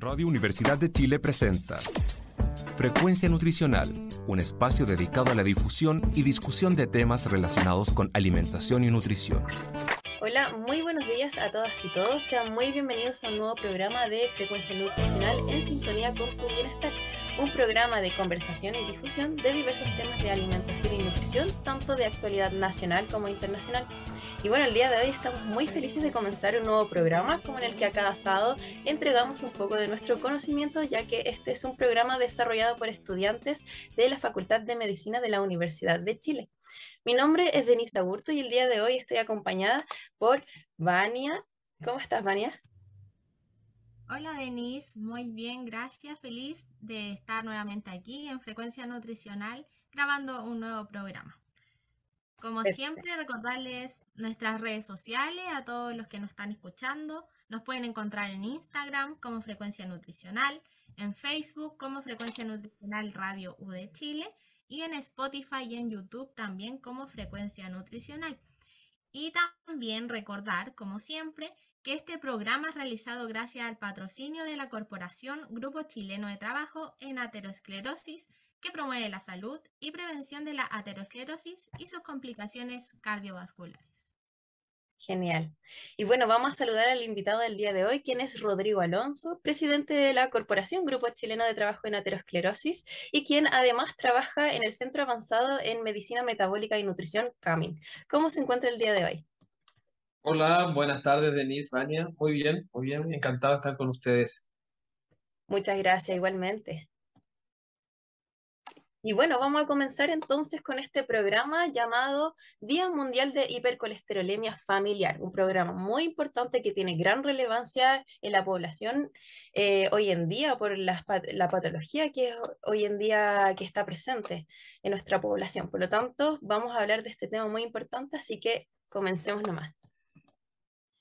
Radio Universidad de Chile presenta Frecuencia Nutricional, un espacio dedicado a la difusión y discusión de temas relacionados con alimentación y nutrición. Hola, muy buenos días a todas y todos. Sean muy bienvenidos a un nuevo programa de Frecuencia Nutricional en sintonía con tu bienestar. Un programa de conversación y difusión de diversos temas de alimentación y nutrición, tanto de actualidad nacional como internacional. Y bueno, el día de hoy estamos muy felices de comenzar un nuevo programa como en el que a cada sábado entregamos un poco de nuestro conocimiento, ya que este es un programa desarrollado por estudiantes de la Facultad de Medicina de la Universidad de Chile. Mi nombre es Denise Aburto y el día de hoy estoy acompañada por Vania. ¿Cómo estás, Vania? Hola, Denise. Muy bien, gracias. Feliz de estar nuevamente aquí en Frecuencia Nutricional grabando un nuevo programa. Como siempre, recordarles nuestras redes sociales a todos los que nos están escuchando. Nos pueden encontrar en Instagram como Frecuencia Nutricional, en Facebook como Frecuencia Nutricional Radio U de Chile y en Spotify y en YouTube también como Frecuencia Nutricional. Y también recordar, como siempre, que este programa es realizado gracias al patrocinio de la Corporación Grupo Chileno de Trabajo en Aterosclerosis, que promueve la salud y prevención de la aterosclerosis y sus complicaciones cardiovasculares. Genial. Y bueno, vamos a saludar al invitado del día de hoy, quien es Rodrigo Alonso, presidente de la Corporación Grupo Chileno de Trabajo en Aterosclerosis y quien además trabaja en el Centro Avanzado en Medicina Metabólica y Nutrición, CAMIN. ¿Cómo se encuentra el día de hoy? Hola, buenas tardes, Denise, Vania. Muy bien, muy bien. Encantado de estar con ustedes. Muchas gracias, igualmente. Y bueno, vamos a comenzar entonces con este programa llamado Día Mundial de Hipercolesterolemia Familiar, un programa muy importante que tiene gran relevancia en la población eh, hoy en día por la, patología que es hoy en día que está presente en nuestra población. Por lo tanto, vamos a hablar de este tema muy importante, así que comencemos nomás.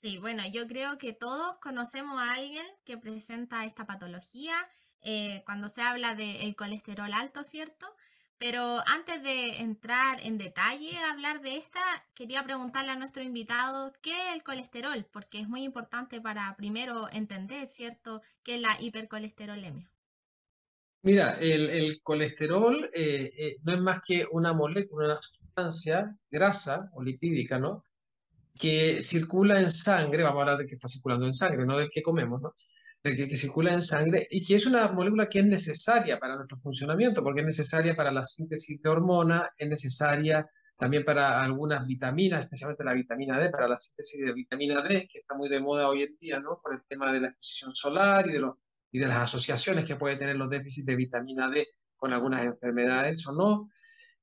Sí, bueno, yo creo que todos conocemos a alguien que presenta esta patología eh, cuando se habla del colesterol alto, ¿cierto? Pero antes de entrar en detalle a hablar de esta, quería preguntarle a nuestro invitado qué es el colesterol, porque es muy importante para primero entender, ¿cierto?, qué es la hipercolesterolemia. Mira, el, colesterol eh, eh, no es más que una molécula, una sustancia grasa o lipídica, ¿no? Que circula en sangre, vamos a hablar de que está circulando en sangre, no del que comemos, ¿no? que, circula en sangre y que es una molécula que es necesaria para nuestro funcionamiento, porque es necesaria para la síntesis de hormonas, es necesaria también para algunas vitaminas, especialmente la vitamina D, para la síntesis de vitamina D, que está muy de moda hoy en día, ¿no? Por el tema de la exposición solar y de, los, y de las asociaciones que puede tener los déficits de vitamina D con algunas enfermedades o no.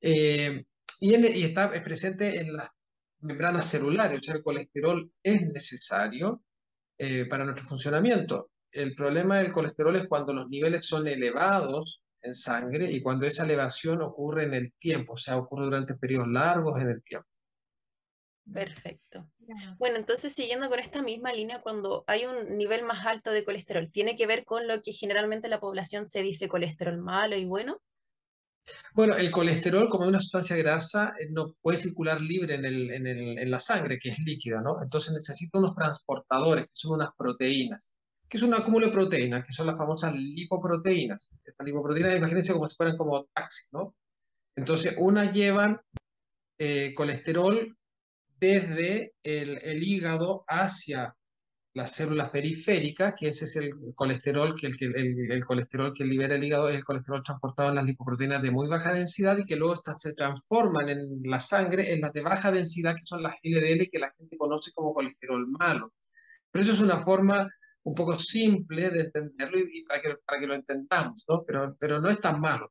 Eh, y, y, está presente en las membranas celulares, o sea, el colesterol es necesario eh, para nuestro funcionamiento el problema del colesterol es cuando los niveles son elevados en sangre y cuando esa elevación ocurre en el tiempo, o sea, ocurre durante periodos largos en el tiempo. Perfecto. Bueno, entonces siguiendo con esta misma línea, cuando hay un nivel más alto de colesterol, ¿tiene que ver con lo que generalmente la población se dice colesterol malo y bueno? Bueno, el colesterol, como es una sustancia grasa, eh, no puede circular libre en, la sangre, que es líquida, ¿no? Entonces necesita unos transportadores, que son unas proteínas que es un acúmulo de proteínas, que son las famosas lipoproteínas. Estas lipoproteínas, imagínense como si fueran como taxis, ¿no? Entonces, unas llevan eh, colesterol desde el, hígado hacia las células periféricas, que ese es el colesterol que el, el, el, colesterol que libera el hígado es el colesterol transportado en las lipoproteínas de muy baja densidad y que luego estas se transforman en la sangre en las de baja densidad, que son las LDL, que la gente conoce como colesterol malo. Pero eso es una forma un poco simple de entenderlo y, para, que, para que lo entendamos, ¿no? Pero, pero no es tan malo.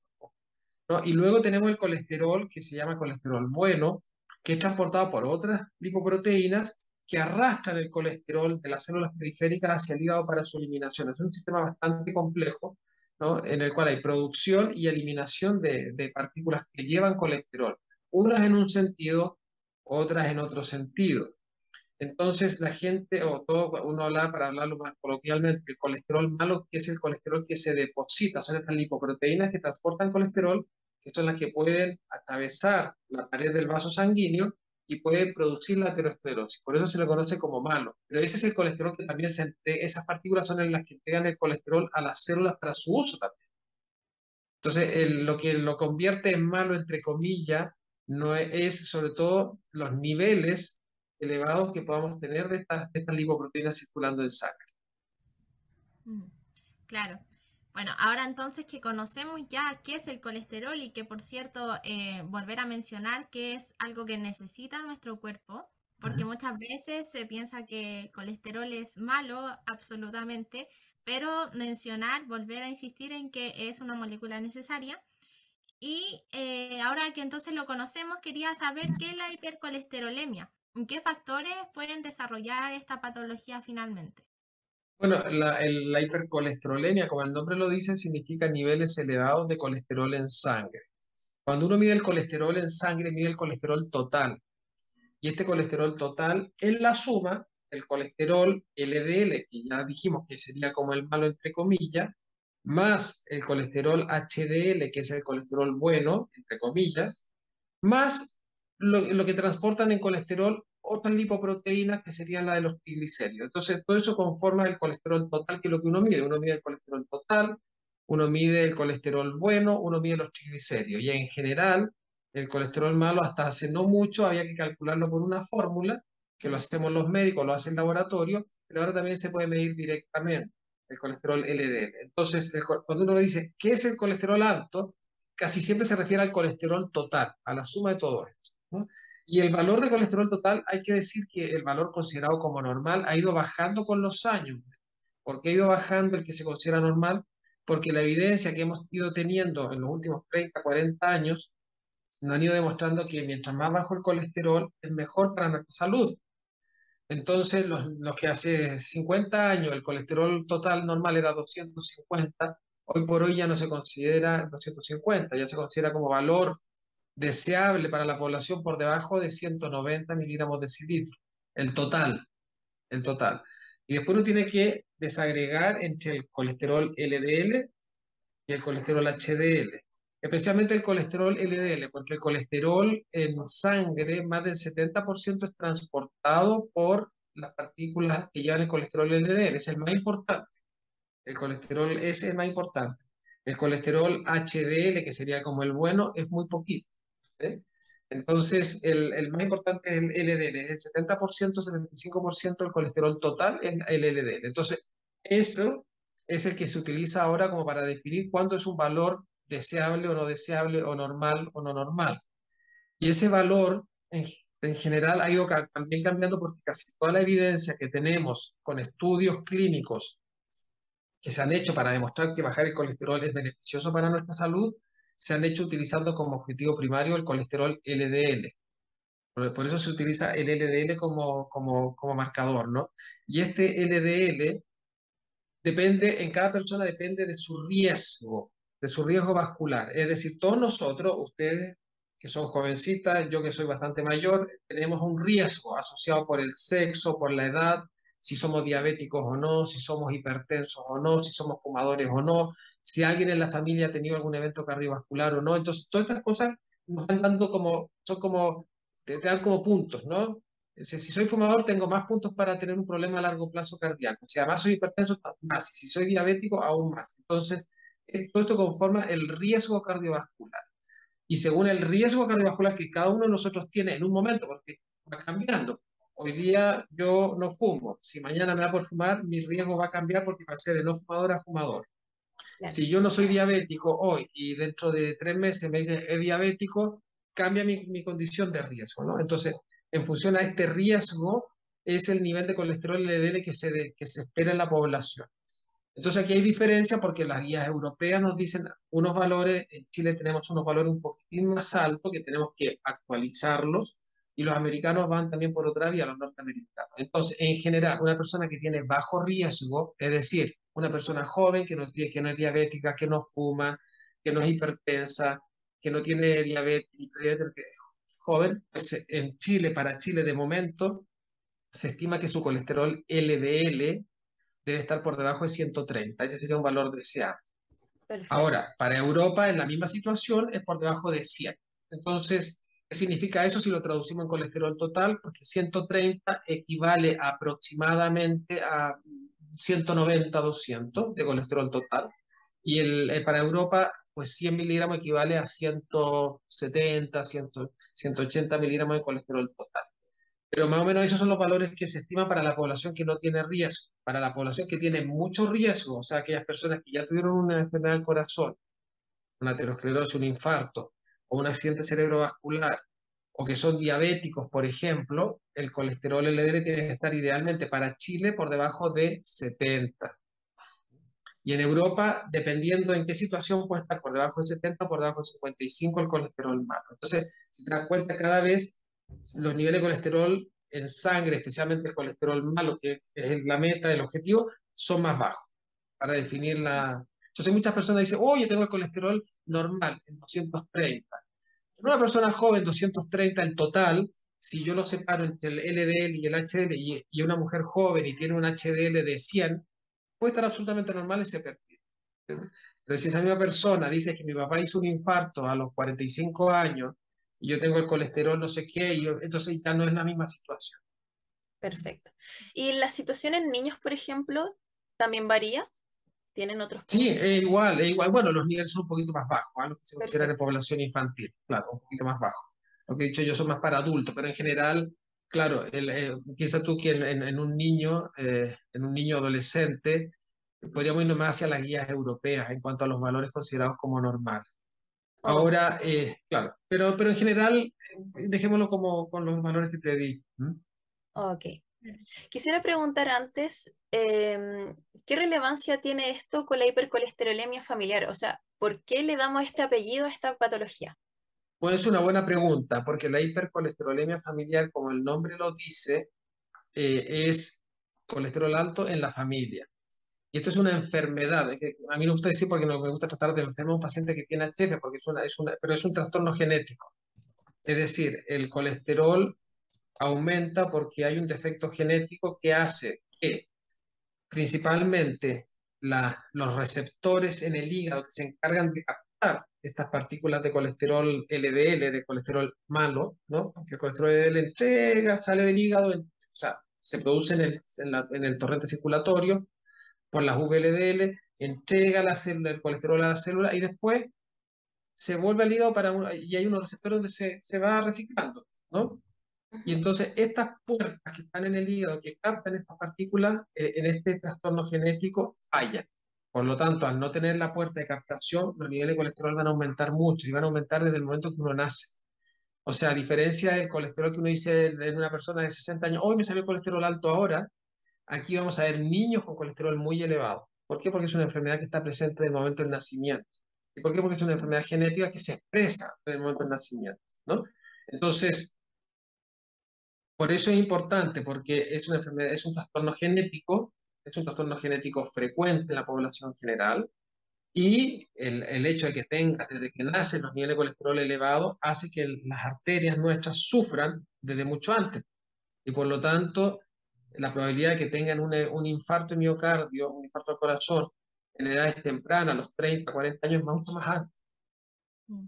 ¿no? Y luego tenemos el colesterol que se llama colesterol bueno, que es transportado por otras lipoproteínas que arrastran el colesterol de las células periféricas hacia el hígado para su eliminación. Es un sistema bastante complejo, ¿no? en el cual hay producción y eliminación de, de partículas que llevan colesterol, unas en un sentido, otras en otro sentido. Entonces la gente, o todo, uno habla para hablarlo más coloquialmente, el colesterol malo, que es el colesterol que se deposita, son estas lipoproteínas que transportan colesterol, que son las que pueden atravesar la pared del vaso sanguíneo y puede producir la aterosclerosis. Por eso se le conoce como malo. Pero ese es el colesterol que también se entrega, esas partículas son las que entregan el colesterol a las células para su uso también. Entonces, lo que lo convierte en malo, entre comillas, no es, sobre todo los niveles elevados que podamos tener de estas, estas lipoproteínas circulando en sangre. Mm, claro. Bueno, ahora entonces que conocemos ya qué es el colesterol y que por cierto, eh, volver a mencionar que es algo que necesita nuestro cuerpo, porque muchas veces se piensa que el colesterol es malo absolutamente, pero mencionar, volver a insistir en que es una molécula necesaria. Y eh, ahora que entonces lo conocemos, quería saber qué es la hipercolesterolemia, qué factores pueden desarrollar esta patología finalmente. Bueno, la, hipercolesterolemia, como el nombre lo dice, significa niveles elevados de colesterol en sangre. Cuando uno mide el colesterol en sangre, mide el colesterol total. Y este colesterol total es la suma del colesterol LDL, que ya dijimos que sería como el malo entre comillas, más el colesterol HDL, que es el colesterol bueno, entre comillas, más lo que transportan en colesterol otras lipoproteínas que serían las de los triglicéridos. Entonces, todo eso conforma el colesterol total, que es lo que uno mide. Uno mide el colesterol total, uno mide el colesterol bueno, uno mide los triglicéridos. Y en general, el colesterol malo, hasta hace no mucho, había que calcularlo por una fórmula, que lo hacemos los médicos, lo hacen en laboratorio, pero ahora también se puede medir directamente el colesterol LDL. Entonces, cuando uno dice, ¿qué es el colesterol alto? Casi siempre se refiere al colesterol total, a la suma de todo esto. ¿no? Y el valor de colesterol total, hay que decir que el valor considerado como normal ha ido bajando con los años. ¿Por qué ha ido bajando el que se considera normal? Porque la evidencia que hemos ido teniendo en los últimos 30, 40 años nos han ido demostrando que mientras más bajo el colesterol es mejor para nuestra salud. Entonces, los, los que hace 50 años el colesterol total normal era 250, hoy por hoy ya no se considera 250, ya se considera como valor deseable para la población por debajo de 190 miligramos de cilitro, el total, el total. Y después uno tiene que desagregar entre el colesterol LDL y el colesterol HDL, especialmente el colesterol LDL, porque el colesterol en sangre, más del 70% es transportado por las partículas que llevan el colesterol LDL, es el más importante. El colesterol es el más importante. El colesterol HDL, que sería como el bueno, es muy poquito. ¿Eh? Entonces, el, el, más importante es el LDL, el 70%, 75% del colesterol total es el LDL. Entonces, eso es el que se utiliza ahora como para definir cuánto es un valor deseable o no deseable, o normal o no normal. Y ese valor, en, en general, ha ido también cambiando porque casi toda la evidencia que tenemos con estudios clínicos que se han hecho para demostrar que bajar el colesterol es beneficioso para nuestra salud, se han hecho utilizando como objetivo primario el colesterol LDL. Por eso se utiliza el LDL como, como, como marcador, ¿no? Y este LDL depende, en cada persona depende de su riesgo, de su riesgo vascular. Es decir, todos nosotros, ustedes que son jovencitas, yo que soy bastante mayor, tenemos un riesgo asociado por el sexo, por la edad, si somos diabéticos o no, si somos hipertensos o no, si somos fumadores o no, si alguien en la familia ha tenido algún evento cardiovascular o no. Entonces, todas estas cosas nos van dando como, son como, te, dan como puntos, ¿no? Si, soy fumador, tengo más puntos para tener un problema a largo plazo cardíaco. Si además soy hipertenso, más. Y si soy diabético, aún más. Entonces, todo esto conforma el riesgo cardiovascular. Y según el riesgo cardiovascular que cada uno de nosotros tiene en un momento, porque va cambiando. Hoy día yo no fumo. Si mañana me da por fumar, mi riesgo va a cambiar porque pasé de no fumador a fumador. Si yo no soy diabético hoy y dentro de tres meses me dicen es diabético, cambia mi, mi condición de riesgo, ¿no? Entonces, en función a este riesgo, es el nivel de colesterol LDL que se, que se espera en la población. Entonces aquí hay diferencia porque las guías europeas nos dicen unos valores, en Chile tenemos unos valores un poquitín más altos que tenemos que actualizarlos y los americanos van también por otra vía, los norteamericanos. Entonces, en general, una persona que tiene bajo riesgo, es decir, una persona joven que no, tiene, que no es diabética, que no fuma, que no es hipertensa, que no tiene diabetes, joven, pues en Chile, para Chile de momento, se estima que su colesterol LDL debe estar por debajo de 130. Ese sería un valor deseable. Ahora, para Europa, en la misma situación, es por debajo de 100. Entonces, ¿Qué significa eso si lo traducimos en colesterol total? Porque 130 equivale aproximadamente a 190, 200 de colesterol total. Y el, eh, para Europa, pues 100 miligramos equivale a 170, 100, 180 miligramos de colesterol total. Pero más o menos esos son los valores que se estiman para la población que no tiene riesgo. Para la población que tiene mucho riesgo, o sea, aquellas personas que ya tuvieron una enfermedad del corazón, una aterosclerosis, un infarto o un accidente cerebrovascular, o que son diabéticos, por ejemplo, el colesterol LDL tiene que estar idealmente para Chile por debajo de 70. Y en Europa, dependiendo en qué situación, puede estar por debajo de 70 o por debajo de 55 el colesterol malo. Entonces, si te das cuenta, cada vez los niveles de colesterol en sangre, especialmente el colesterol malo, que es la meta, el objetivo, son más bajos para definir la... Entonces muchas personas dicen, oh, yo tengo el colesterol normal en 230. Una persona joven, 230 en total, si yo lo separo entre el LDL y el HDL y, una mujer joven y tiene un HDL de 100, puede estar absolutamente normal ese perfil. Pero si esa misma persona dice que mi papá hizo un infarto a los 45 años y yo tengo el colesterol no sé qué, y entonces ya no es la misma situación. Perfecto. ¿Y la situación en niños, por ejemplo, también varía? ¿Tienen otros? Sí, es igual, es igual. Bueno, los niveles son un poquito más bajos, a lo que se considera en población infantil, claro, un poquito más bajo. Lo que he dicho yo son más para adultos, pero en general, claro, el, eh, piensa tú que en, un niño, eh, en un niño adolescente, podríamos irnos más hacia las guías europeas en cuanto a los valores considerados como normales. Ahora, eh, claro, pero, pero en general, eh, dejémoslo como con los valores que te di. Ok. Quisiera preguntar antes, em, ¿qué relevancia tiene esto con la hipercolesterolemia familiar? O sea, ¿por qué le damos este apellido a esta patología? Pues es una buena pregunta, porque la hipercolesterolemia familiar, como el nombre lo dice, eh, es colesterol alto en la familia. Y esto es una enfermedad, a mí me gusta decir porque no me gusta tratar de enfermo a un paciente que tiene HF, porque es una, es una, pero es un trastorno genético. Es decir, el colesterol aumenta porque hay un defecto genético que hace que principalmente los receptores en el hígado que se encargan de captar estas partículas de colesterol LDL, de colesterol malo, ¿no? Porque el colesterol LDL entrega, sale del hígado, o sea, se produce en el, en el torrente circulatorio, por las VLDL, entrega la el colesterol a la célula y después se vuelve al hígado para y hay unos receptores donde se, se va reciclando, ¿no? Y entonces estas puertas que están en el hígado, que captan estas partículas, eh, en este trastorno genético fallan. Por lo tanto, al no tener la puerta de captación, los niveles de colesterol van a aumentar mucho y van a aumentar desde el momento que uno nace. O sea, a diferencia del colesterol que uno dice en una persona de 60 años, hoy me salió el colesterol alto ahora, aquí vamos a ver niños con colesterol muy elevado. ¿Por qué? Porque es una enfermedad que está presente en el momento del nacimiento. ¿Y por qué? Porque es una enfermedad genética que se expresa en el momento del nacimiento, ¿no? Entonces, por eso es importante, porque es una enfermedad, es un trastorno genético, es un trastorno genético frecuente en la población general, y el, el, hecho de que tenga, desde que nace los niveles de colesterol elevados, hace que las arterias nuestras sufran desde mucho antes. Y por lo tanto, la probabilidad de que tengan un, un infarto de miocardio, un infarto al corazón, en edades tempranas, a los 30, 40 años, es mucho más alto. Mm.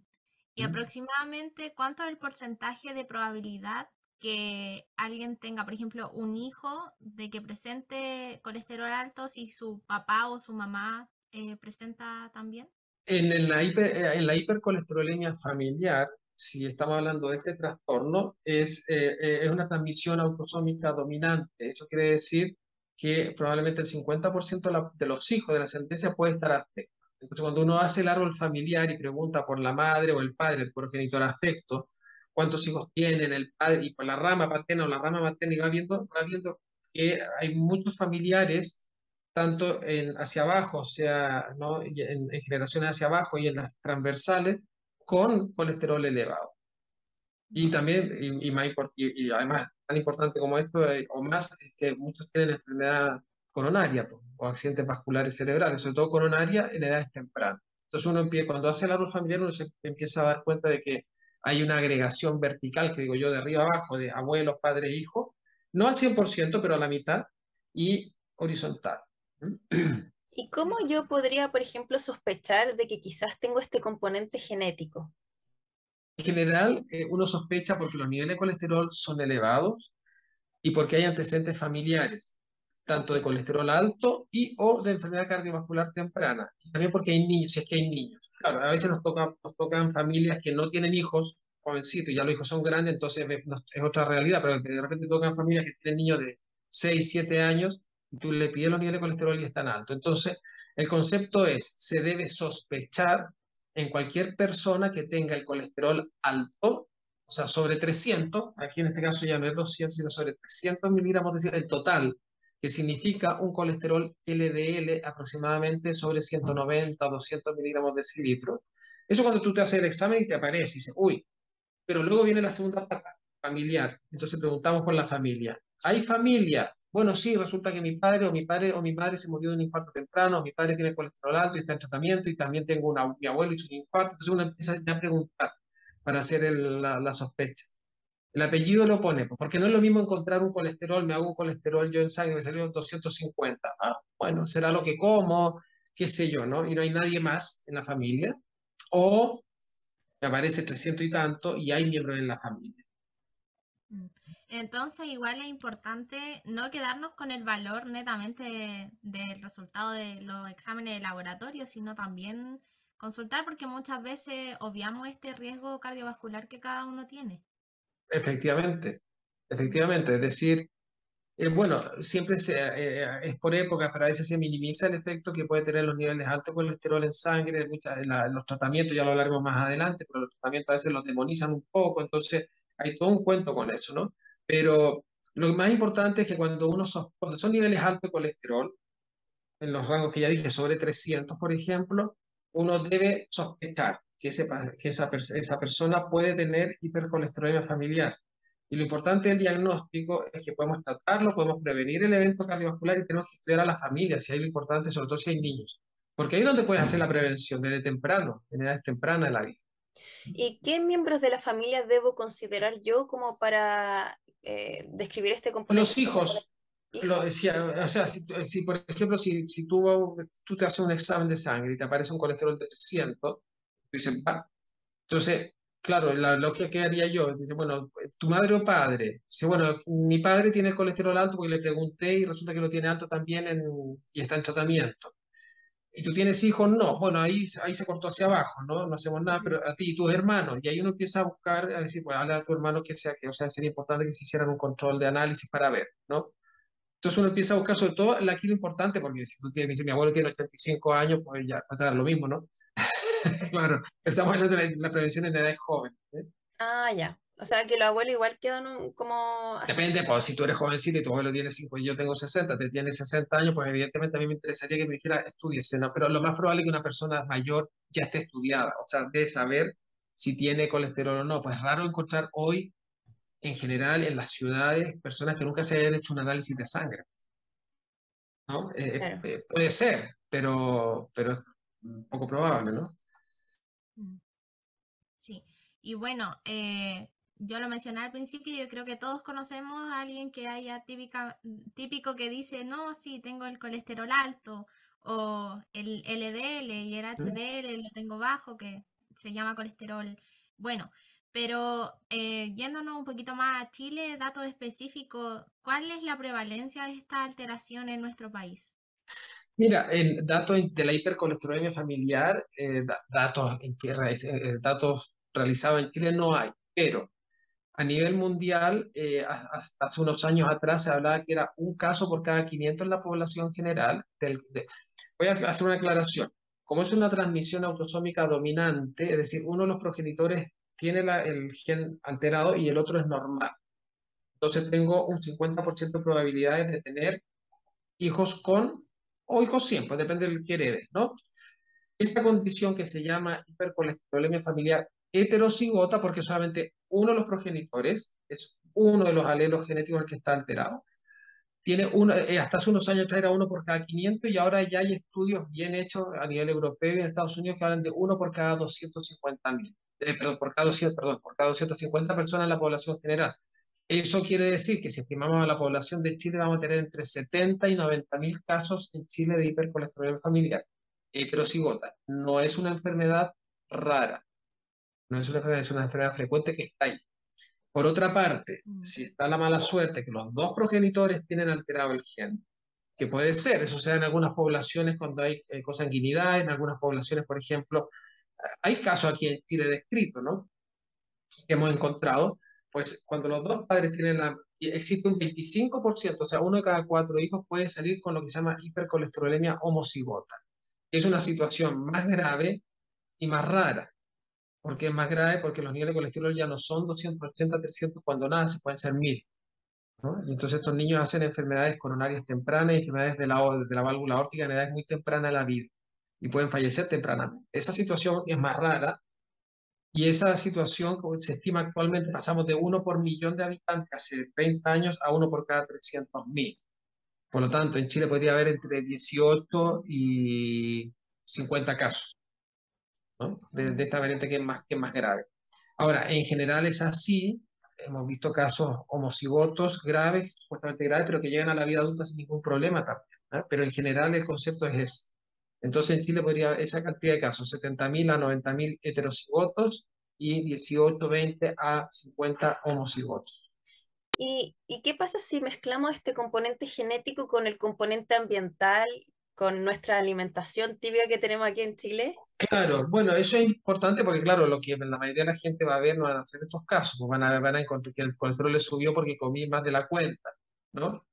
¿Y ¿Mm? aproximadamente cuánto es el porcentaje de probabilidad que alguien tenga, por ejemplo, un hijo de que presente colesterol alto si su papá o su mamá eh, presenta también? En, la en la hipercolesterolemia familiar, si estamos hablando de este trastorno, es, eh, eh, es una transmisión autosómica dominante. Eso quiere decir que probablemente el 50% de, los hijos de la sentencia puede estar afectado. Entonces, cuando uno hace el árbol familiar y pregunta por la madre o el padre, el progenitor afecto, cuántos hijos tienen el padre y por la rama paterna o la rama materna, y va viendo, va viendo que hay muchos familiares tanto en, hacia abajo, o sea, ¿no? en, en generaciones hacia abajo y en las transversales, con colesterol elevado. Y también, y, y, además, tan importante como esto, eh, o más, es que muchos tienen enfermedad coronaria o accidentes vasculares cerebrales, sobre todo coronaria en edades tempranas. Entonces uno empieza, cuando hace el árbol familiar, uno se empieza a dar cuenta de que hay una agregación vertical, que digo yo, de arriba abajo, de abuelos, padres, hijos, no al 100%, pero a la mitad, y horizontal. ¿Y cómo yo podría, por ejemplo, sospechar de que quizás tengo este componente genético? En general, eh, uno sospecha porque los niveles de colesterol son elevados y porque hay antecedentes familiares, tanto de colesterol alto y o de enfermedad cardiovascular temprana. También porque hay niños, si es que hay niños. Claro, a veces nos, toca, tocan familias que no tienen hijos jovencitos, ya los hijos son grandes, entonces es otra realidad, pero de repente tocan familias que tienen niños de 6, 7 años y tú le pides los niveles de colesterol y están altos. Entonces, el concepto es, se debe sospechar en cualquier persona que tenga el colesterol alto, o sea, sobre 300, aquí en este caso ya no es 200, sino sobre 300 miligramos, de el total, que significa un colesterol LDL aproximadamente sobre 190 o 200 miligramos de cilitro. Eso cuando tú te haces el examen y te aparece y dices, uy, pero luego viene la segunda pata, familiar. Entonces preguntamos por la familia. ¿Hay familia bueno, sí, resulta que mi padre o mi padre o mi madre se murió de un infarto temprano, mi padre tiene colesterol alto y está en tratamiento y también tengo una, mi abuelo hizo un infarto, entonces uno empieza a preguntar para hacer la, sospecha. El apellido lo pone, pues, porque no es lo mismo encontrar un colesterol, me hago un colesterol yo en sangre, me salió 250. Ah, bueno, será lo que como, qué sé yo, ¿no? Y no hay nadie más en la familia. O me aparece 300 y tanto y hay miembros en la familia. Mm. Entonces, igual es importante no quedarnos con el valor netamente del resultado de los exámenes de laboratorio, sino también consultar porque muchas veces obviamos este riesgo cardiovascular que cada uno tiene. Efectivamente, efectivamente. Es decir, eh, bueno, siempre se, eh, es por épocas, pero a veces se minimiza el efecto que puede tener los niveles de alto colesterol en sangre, muchas, los tratamientos, ya lo hablaremos más adelante, pero los tratamientos a veces los demonizan un poco, entonces hay todo un cuento con eso, ¿no? Pero lo más importante es que cuando uno cuando son niveles altos de colesterol, en los rangos que ya dije, sobre 300, por ejemplo, uno debe sospechar que, que esa, esa persona puede tener hipercolesterolemia familiar. Y lo importante del diagnóstico es que podemos tratarlo, podemos prevenir el evento cardiovascular y tenemos que estudiar a la familia, si hay lo importante, sobre todo si hay niños. Porque ahí es donde puedes hacer la prevención, desde temprano, en edades tempranas de la vida. ¿Y qué miembros de la familia debo considerar yo como para eh, describir este componente? Los hijos. Lo decía, o sea, si, por ejemplo, si, si tú, tú, te haces un examen de sangre y te aparece un colesterol de 300, va. Entonces, claro, la lógica que haría yo, dice, bueno, tu madre o padre, dice, bueno, mi padre tiene colesterol alto porque le pregunté y resulta que lo tiene alto también y está en tratamiento y tú tienes hijos, no, bueno, ahí, ahí se cortó hacia abajo, ¿no? No hacemos nada, pero a ti y tus hermanos, y ahí uno empieza a buscar, a decir, pues habla a tu hermano que sea, que, o sea, sería importante que se hicieran un control de análisis para ver, ¿no? Entonces uno empieza a buscar sobre todo aquí lo importante, porque si tú tienes, mi abuelo tiene 85 años, pues ya va a dar lo mismo, ¿no? claro, estamos hablando de la, prevención en edad joven. ¿eh? Ah, ya. O sea, que los abuelos igual quedan como... Depende, pues si tú eres jovencito y tu abuelo tiene 5 y yo tengo 60, te tiene 60 años, pues evidentemente a mí me interesaría que me dijera, estudiese, ¿no? Pero lo más probable es que una persona mayor ya esté estudiada, o sea, de saber si tiene colesterol o no. Pues es raro encontrar hoy, en general, en las ciudades, personas que nunca se hayan hecho un análisis de sangre. ¿No? Eh, eh, eh, puede ser, pero, pero es poco probable, ¿no? Y bueno, eh, yo lo mencioné al principio, yo creo que todos conocemos a alguien que haya típica, típico que dice, no, sí, tengo el colesterol alto, o el LDL y el HDL lo tengo bajo, que se llama colesterol. Bueno, pero eh, yéndonos un poquito más a Chile, datos específicos, ¿cuál es la prevalencia de esta alteración en nuestro país? Mira, en datos de la hipercolesterolemia familiar, eh, datos, en tierra, eh, datos realizados en Chile no hay, pero a nivel mundial, eh, hasta hace unos años atrás se hablaba que era un caso por cada 500 en la población general. voy a hacer una aclaración. Como es una transmisión autosómica dominante, es decir, uno de los progenitores tiene el gen alterado y el otro es normal. Entonces tengo un 50% de probabilidades de tener hijos con o hijos siempre, depende del que heredes, ¿no? Esta condición que se llama hipercolesterolemia familiar heterocigota porque solamente uno de los progenitores, es uno de los alelos genéticos el que está alterado. Tiene uno, eh, hasta hace unos años era uno por cada 500 y ahora ya hay estudios bien hechos a nivel europeo y en Estados Unidos que hablan de uno por cada 250 mil, eh, perdón, por cada 200, perdón, por cada 250 personas en la población general. Eso quiere decir que si estimamos a la población de Chile vamos a tener entre 70 y 90 mil casos en Chile de hipercolesterolemia familiar heterocigota. No es una enfermedad rara No es una enfermedad, es una enfermedad frecuente que está ahí. Por otra parte, Mm. si está la mala suerte que los dos progenitores tienen alterado el gen, que puede ser, eso se da en algunas poblaciones cuando hay eh, consanguinidad, en algunas poblaciones, por ejemplo, hay casos aquí en Chile descritos, ¿no? Que hemos encontrado, pues cuando los dos padres tienen la... Existe un 25%, o sea, uno de cada cuatro hijos puede salir con lo que se llama hipercolesterolemia homocigota. Es una situación más grave y más rara. ¿Por qué es más grave? Porque los niveles de colesterol ya no son 280, 300 cuando nacen, pueden ser 1000. ¿no? Y entonces estos niños hacen enfermedades coronarias tempranas enfermedades de la, de la válvula aórtica en edades muy tempranas de la vida y pueden fallecer tempranamente. Esa situación es más rara y esa situación, como se estima actualmente, pasamos de uno por millón de habitantes hace 30 años a uno por cada 300 mil. Por lo tanto, en Chile podría haber entre 18 y 50 casos ¿no? de, de esta variante que es, más, que es más grave. Ahora, en general es así, hemos visto casos homocigotos graves, supuestamente graves, pero que llegan a la vida adulta sin ningún problema también. ¿eh? Pero en general el concepto es ese. Entonces en Chile podría haber esa cantidad de casos, 70.000 a 90.000 heterocigotos y 18, 20 a 50 homocigotos. ¿Y, ¿Y qué pasa si mezclamos este componente genético con el componente ambiental, con nuestra alimentación tibia que tenemos aquí en Chile? Claro, bueno, eso es importante porque, claro, lo que la mayoría de la gente va a ver no van a ser estos casos, pues van a, van a encontrar que el colesterol le subió porque comí más de la cuenta, ¿no?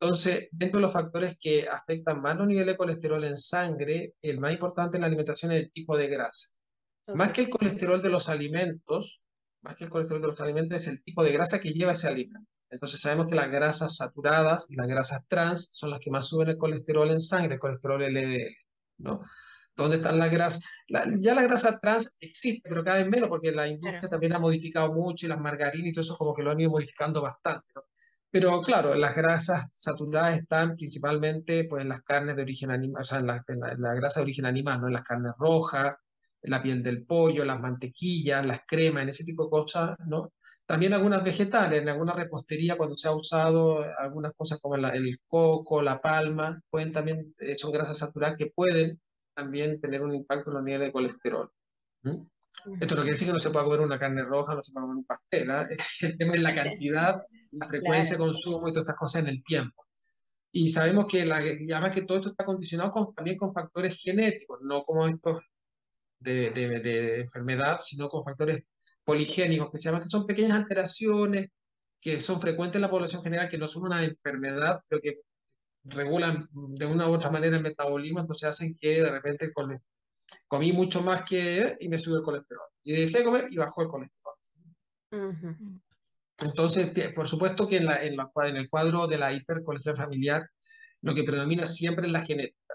Entonces, dentro de los factores que afectan más los niveles de colesterol en sangre, el más importante en la alimentación es el tipo de grasa. Más que el colesterol de los alimentos, más que el colesterol de los alimentos, es el tipo de grasa que lleva ese alimento. Entonces sabemos que las grasas saturadas y las grasas trans son las que más suben el colesterol en sangre, el colesterol LDL, ¿no? ¿Dónde están las grasas? La- ya la grasa trans existe, pero cada vez menos porque la industria Claro. también ha modificado mucho y las margarinas y todo eso como que lo han ido modificando bastante, ¿no? Pero claro, las grasas saturadas están principalmente pues, en las carnes de origen animal, o sea, en la, en la- en la grasa de origen animal, ¿no? En las carnes rojas, en la piel del pollo, las mantequillas, las cremas, en ese tipo de cosas, ¿no? También algunas vegetales, en alguna repostería cuando se ha usado algunas cosas como la- el coco, la palma, pueden también, eh, son grasas saturadas que pueden también tener un impacto en los niveles de colesterol. ¿Mm? Esto no quiere decir que no se pueda comer una carne roja, no se pueda comer un pastel, ¿ah? El tema es la cantidad, la frecuencia de Claro. consumo y todas estas cosas en el tiempo. Y sabemos que, la, además que todo esto está condicionado con- también con factores genéticos, no como estos de, de- de enfermedad, sino con factores poligénicos, que se llaman, que son pequeñas alteraciones que son frecuentes en la población general, que no son una enfermedad, pero que regulan de una u otra manera el metabolismo, entonces hacen que de repente comí mucho más que y me sube el colesterol. Y dejé de comer y bajó el colesterol. Entonces, por supuesto que en, la, en, la cua- en el cuadro de la hipercolesterol familiar, lo que predomina siempre es la genética.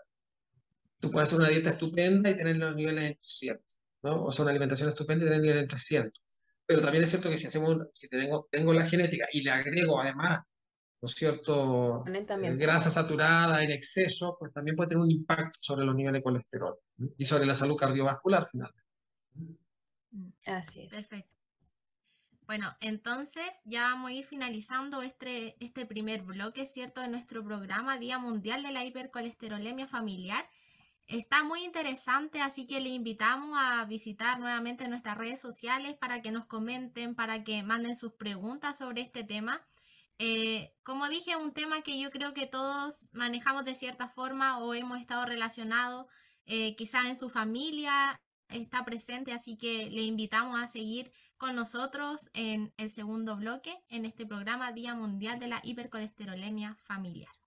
Tú puedes hacer una dieta estupenda y tener los niveles en 300, ¿no? O sea, una alimentación estupenda y tener niveles en 300. Pero también es cierto que si hacemos, un- si tengo, tengo la genética y le agrego además, ¿no es cierto?, grasa saturada en exceso, pues también puede tener un impacto sobre los niveles de colesterol y sobre la salud cardiovascular finalmente. Mm. Así es. Perfecto. Bueno, entonces ya vamos a ir finalizando este, este primer bloque, ¿cierto?, de nuestro programa Día Mundial de la Hipercolesterolemia Familiar. Está muy interesante, así que le invitamos a visitar nuevamente nuestras redes sociales para que nos comenten, para que manden sus preguntas sobre este tema. Eh, como dije, un tema que yo creo que todos manejamos de cierta forma o hemos estado relacionados, eh, quizá en su familia está presente, así que le invitamos a seguir con nosotros en el segundo bloque en este programa Día Mundial de la Hipercolesterolemia Familiar.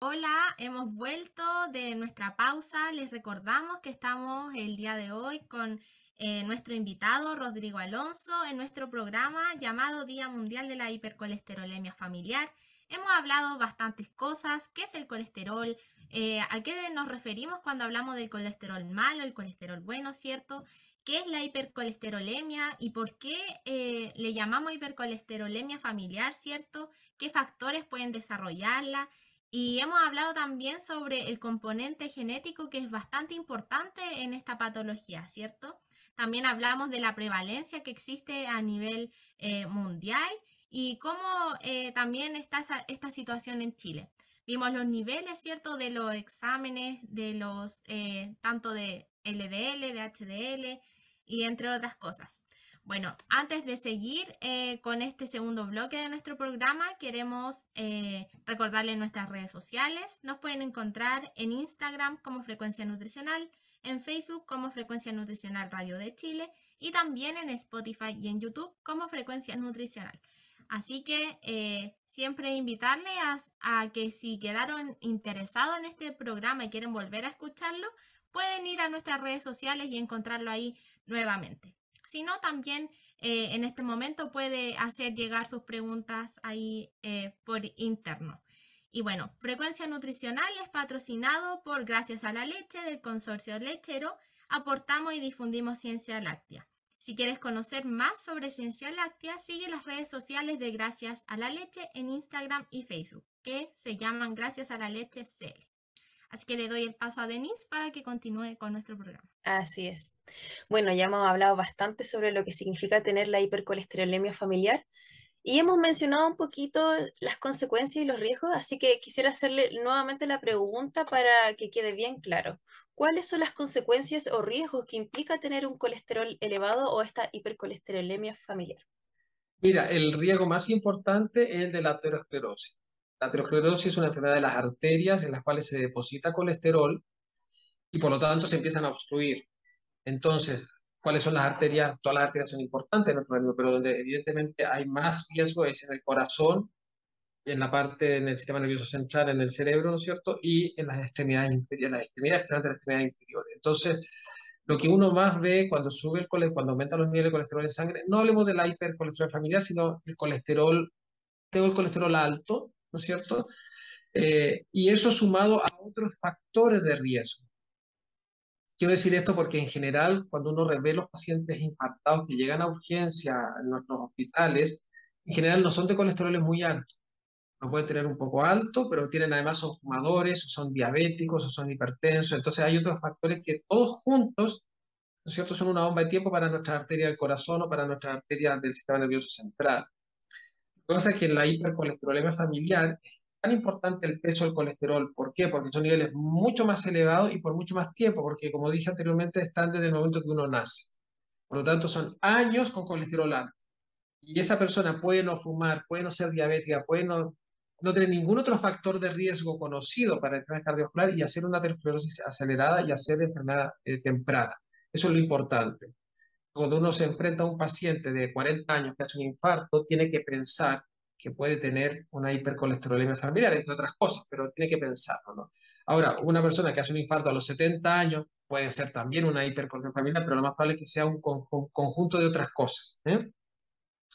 Hola, hemos vuelto de nuestra pausa. Les recordamos que estamos el día de hoy con eh, nuestro invitado Rodrigo Alonso en nuestro programa llamado Día Mundial de la Hipercolesterolemia Familiar. Hemos hablado bastantes cosas, qué es el colesterol, eh, a qué nos referimos cuando hablamos del colesterol malo, el colesterol bueno, ¿cierto? ¿Qué es la hipercolesterolemia y por qué eh, le llamamos hipercolesterolemia familiar, ¿cierto? ¿Qué factores pueden desarrollarla? Y hemos hablado también sobre el componente genético que es bastante importante en esta patología, ¿cierto? También hablamos de la prevalencia que existe a nivel eh, mundial y cómo eh, también está esta situación en Chile. Vimos los niveles, ¿cierto? De los exámenes, de los, eh, tanto de LDL, de HDL, y entre otras cosas. Bueno, antes de seguir eh, con este segundo bloque de nuestro programa, queremos eh, recordarles nuestras redes sociales. Nos pueden encontrar en Instagram como Frecuencia Nutricional, en Facebook como Frecuencia Nutricional Radio de Chile y también en Spotify y en YouTube como Frecuencia Nutricional. Así que eh, siempre invitarles a, a, que si quedaron interesados en este programa y quieren volver a escucharlo, pueden ir a nuestras redes sociales y encontrarlo ahí nuevamente sino también eh, en este momento puede hacer llegar sus preguntas ahí eh, por interno. Y bueno, Frecuencia Nutricional es patrocinado por Gracias a la Leche del Consorcio Lechero. Aportamos y difundimos ciencia láctea. Si quieres conocer más sobre ciencia láctea, sigue las redes sociales de Gracias a la Leche en Instagram y Facebook, que se llaman Gracias a la Leche CL. Así que le doy el paso a Denise para que continúe con nuestro programa. Así es. Bueno, ya hemos hablado bastante sobre lo que significa tener la hipercolesterolemia familiar y hemos mencionado un poquito las consecuencias y los riesgos, así que quisiera hacerle nuevamente la pregunta para que quede bien claro. ¿Cuáles son las consecuencias o riesgos que implica tener un colesterol elevado o esta hipercolesterolemia familiar? Mira, el riesgo más importante es el de la aterosclerosis. La aterosclerosis es una enfermedad de las arterias en las cuales se deposita colesterol y por lo tanto se empiezan a obstruir. Entonces, ¿cuáles son las arterias? Todas las arterias son importantes en nuestro organismo, pero donde evidentemente hay más riesgo es en el corazón, en la parte, en el sistema nervioso central, en el cerebro, ¿no es cierto? Y en las extremidades inferiores, las extremidades, las extremidades inferiores. Entonces, lo que uno más ve cuando sube el colesterol, cuando aumenta los niveles de colesterol en sangre, no hablemos de la hipercolesterol familiar, sino el colesterol, tengo el colesterol alto, ¿no es cierto? Eh, y eso sumado a otros factores de riesgo. Quiero decir esto porque en general, cuando uno ve los pacientes infartados que llegan a urgencia en nuestros hospitales, en general no son de colesteroles muy altos. Lo pueden tener un poco alto, pero tienen además son fumadores, o son diabéticos, o son hipertensos. Entonces hay otros factores que todos juntos, ¿no es cierto?, son una bomba de tiempo para nuestra arteria del corazón o para nuestras arterias del sistema nervioso central. Cosa que en la hipercolesterolemia familiar es tan importante el peso del colesterol. ¿Por qué? Porque son niveles mucho más elevados y por mucho más tiempo, porque como dije anteriormente, están desde el momento que uno nace. Por lo tanto, son años con colesterol alto. Y esa persona puede no fumar, puede no ser diabética, puede no, no tener ningún otro factor de riesgo conocido para enfermedad cardiovascular y hacer una aterosclerosis acelerada y hacer enfermedad eh, temprana. Eso es lo importante cuando uno se enfrenta a un paciente de 40 años que hace un infarto, tiene que pensar que puede tener una hipercolesterolemia familiar, entre otras cosas, pero tiene que pensarlo, ¿no? Ahora, una persona que hace un infarto a los 70 años puede ser también una hipercolesterolemia familiar, pero lo más probable es que sea un conjunto de otras cosas. ¿eh?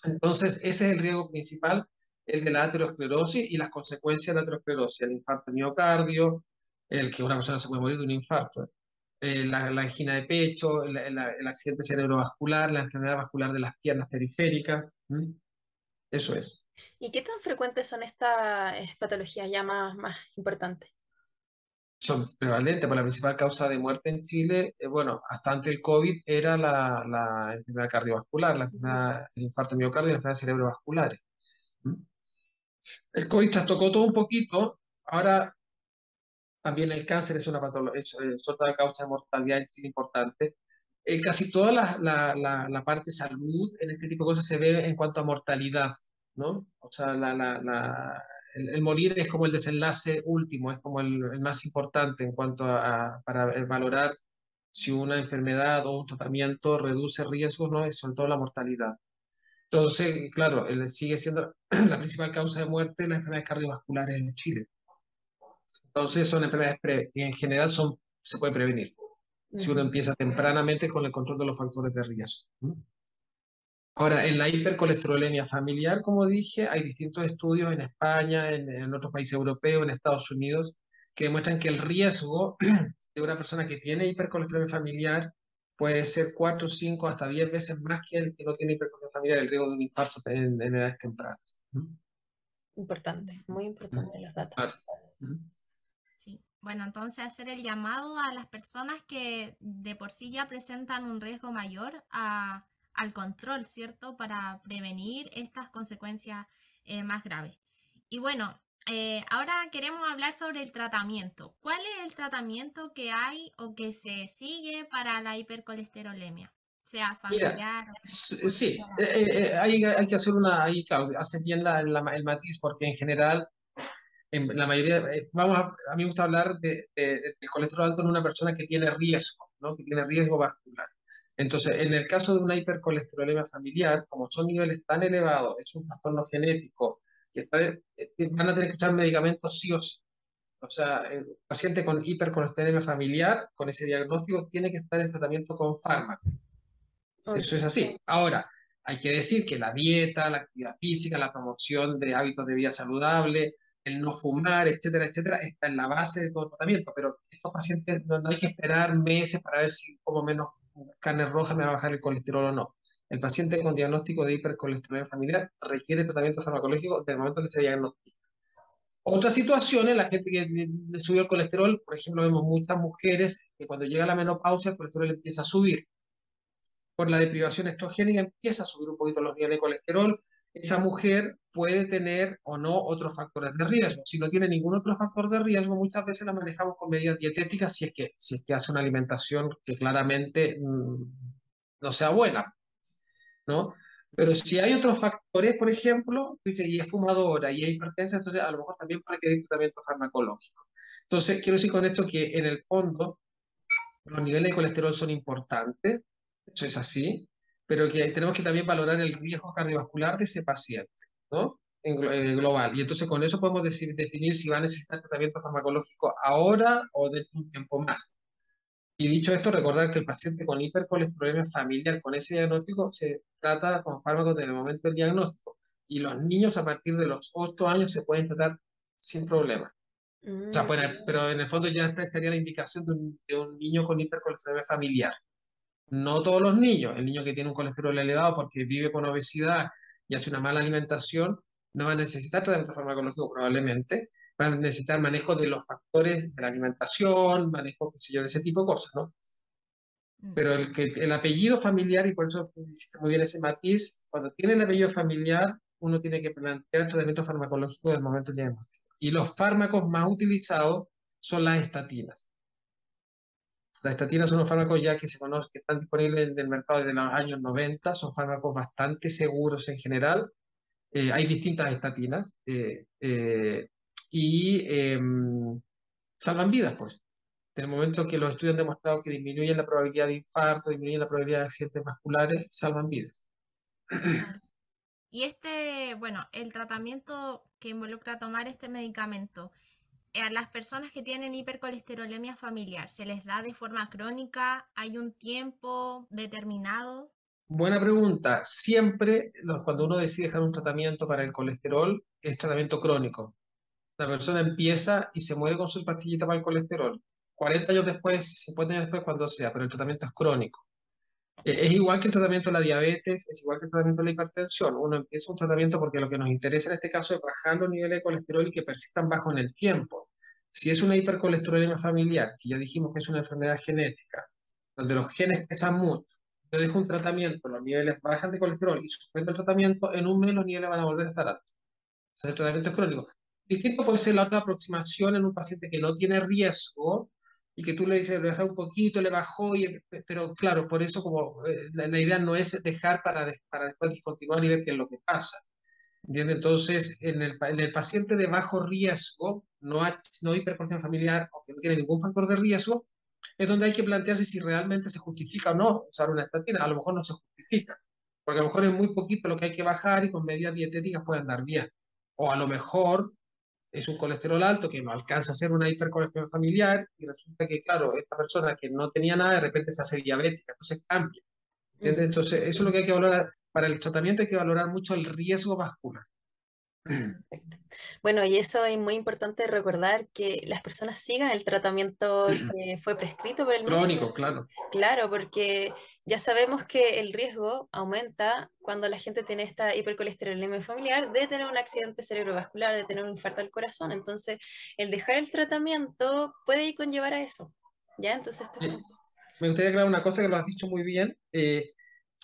Entonces, ese es el riesgo principal, el de la aterosclerosis y las consecuencias de la aterosclerosis, el infarto miocardio, el que una persona se puede morir de un infarto. Eh, la, angina de pecho, el, accidente cerebrovascular, la enfermedad vascular de las piernas periféricas. Eso es. ¿Y qué tan frecuentes son estas patologías ya más, más importantes? Son prevalentes, por pues la principal causa de muerte en Chile, eh, bueno, hasta antes del COVID era la, la enfermedad cardiovascular, la enfermedad, el infarto miocardio y la enfermedad cerebrovasculares. El COVID trastocó todo un poquito, ahora también el cáncer es una patología, es, otra causa de mortalidad importante. En casi toda la, la, la, parte de salud, en este tipo de cosas se ve en cuanto a mortalidad, ¿no? O sea, el, morir es como el desenlace último, es como el, el más importante en cuanto a, para valorar si una enfermedad o un tratamiento reduce riesgos, ¿no? Sobre todo la mortalidad. Entonces, claro, sigue siendo la principal causa de muerte las enfermedades cardiovasculares en Chile. Entonces son enfermedades que en general son, se puede prevenir si uno empieza tempranamente con el control de los factores de riesgo. Ahora, en la hipercolesterolemia familiar, como dije, hay distintos estudios en España, en, otros países europeos, en Estados Unidos, que demuestran que el riesgo de una persona que tiene hipercolesterolemia familiar puede ser 4, 5, hasta 10 veces más que el que no tiene hipercolesterolemia familiar, el riesgo de un infarto en, edades tempranas. Importante, muy importante los datos. Bueno, entonces hacer el llamado a las personas que de por sí ya presentan un riesgo mayor al control, ¿cierto? Para prevenir estas consecuencias eh, más graves. Y bueno, eh, ahora queremos hablar sobre el tratamiento. ¿Cuál es el tratamiento que hay o que se sigue para la hipercolesterolemia? sea familiar. sí, eh, eh, eh, hay, hay, que hacer una, ahí claro, hace bien la, el matiz porque en general, en la mayoría, vamos a, a mí me gusta hablar de, de, colesterol alto en una persona que tiene riesgo, ¿no? que tiene riesgo vascular. Entonces, en el caso de una hipercolesterolemia familiar, como son niveles tan elevados, es un trastorno genético, y está, van a tener que echar medicamentos sí o sí. O sea, el paciente con hipercolesterolemia familiar, con ese diagnóstico, tiene que estar en tratamiento con fármaco. Eso es así. Ahora, hay que decir que la dieta, la actividad física, la promoción de hábitos de vida saludable, el no fumar, etcétera, etcétera, está en la base de todo el tratamiento. Pero estos pacientes no, hay que esperar meses para ver si como menos carne roja me va a bajar el colesterol o no. El paciente con diagnóstico de hipercolesterolemia familiar requiere tratamiento farmacológico desde el momento que se diagnostica. Otra situación es la gente que subió el colesterol, por ejemplo, vemos muchas mujeres que cuando llega la menopausia el colesterol empieza a subir. Por la deprivación estrogénica empieza a subir un poquito los niveles de colesterol. Esa mujer puede tener o no otros factores de riesgo. Si no tiene ningún otro factor de riesgo, muchas veces la manejamos con medidas dietéticas si es que, si es que hace una alimentación que claramente mm, no sea buena. ¿no? Pero si hay otros factores, por ejemplo, y es fumadora y hay hipertensión, entonces a lo mejor también puede querer tratamiento farmacológico. Entonces, quiero decir con esto que en el fondo los niveles de colesterol son importantes, eso es así, pero que tenemos que también valorar el riesgo cardiovascular de ese paciente, ¿no? En eh, global. Y entonces con eso podemos decir, definir si va a necesitar tratamiento farmacológico ahora o de un tiempo más. Y dicho esto, recordar que el paciente con hipercolesterolemia familiar con ese diagnóstico se trata con fármacos desde el momento del diagnóstico. Y los niños a partir de los 8 años se pueden tratar sin problemas. O sea, mm. pero en el fondo ya estaría la indicación de un, de un niño con hipercolesterolemia familiar. No todos los niños. El niño que tiene un colesterol elevado porque vive con obesidad y hace una mala alimentación no va a necesitar tratamiento farmacológico probablemente, van a necesitar manejo de los factores de la alimentación, manejo, qué sé yo, de ese tipo de cosas, ¿no? Mm. Pero el, que, el apellido familiar, y por eso hiciste muy bien ese matiz, cuando tiene el apellido familiar, uno tiene que plantear tratamiento farmacológico del momento del diagnóstico. Y los fármacos más utilizados son las estatinas. Las estatinas son los fármacos ya que se conocen, que están disponibles en el mercado desde los años 90, son fármacos bastante seguros en general. Eh, hay distintas estatinas. Eh, eh, y em, salvan vidas, pues. En el momento que los estudios han demostrado que disminuyen la probabilidad de infarto, disminuyen la probabilidad de accidentes vasculares, salvan vidas. Y este, bueno, el tratamiento que involucra tomar este medicamento, a las personas que tienen hipercolesterolemia familiar, ¿se les da de forma crónica? ¿Hay un tiempo determinado? Buena pregunta. Siempre cuando uno decide dejar un tratamiento para el colesterol, es tratamiento crónico la persona empieza y se muere con su pastillita para el colesterol. 40 años después, 50 años después, cuando sea, pero el tratamiento es crónico. E, es igual que el tratamiento de la diabetes, es igual que el tratamiento de la hipertensión. Uno empieza un tratamiento porque lo que nos interesa en este caso es bajar los niveles de colesterol y que persistan bajo en el tiempo. Si es una hipercolesterolemia familiar, que ya dijimos que es una enfermedad genética, donde los genes pesan mucho, yo dejo un tratamiento, los niveles bajan de colesterol y suspendo el tratamiento, en un mes los niveles van a volver a estar altos. Entonces el tratamiento es crónico. Distinto puede ser la otra aproximación en un paciente que no tiene riesgo y que tú le dices, le deja un poquito, le bajó, y, pero claro, por eso como eh, la, idea no es dejar para, para después discontinuar y ver qué es lo que pasa. ¿Entiendes? Entonces, en el, en el paciente de bajo riesgo, no, no hipertensión familiar o que no tiene ningún factor de riesgo, es donde hay que plantearse si realmente se justifica o no usar una estatina. A lo mejor no se justifica, porque a lo mejor es muy poquito lo que hay que bajar y con medidas dietéticas puede andar bien. O a lo mejor es un colesterol alto que no alcanza a ser una hipercolesterol familiar y resulta que, claro, esta persona que no tenía nada de repente se hace diabética, entonces cambia. Entonces, eso es lo que hay que valorar. Para el tratamiento hay que valorar mucho el riesgo vascular. Bueno, y eso es muy importante recordar que las personas sigan el tratamiento que fue prescrito por el médico. Crónico, claro. Claro, porque ya sabemos que el riesgo aumenta cuando la gente tiene esta hipercolesterolemia familiar de tener un accidente cerebrovascular, de tener un infarto al corazón. Entonces, el dejar el tratamiento puede conllevar a eso. ¿Ya? Entonces, Me gustaría aclarar una cosa que lo has dicho muy bien. Eh,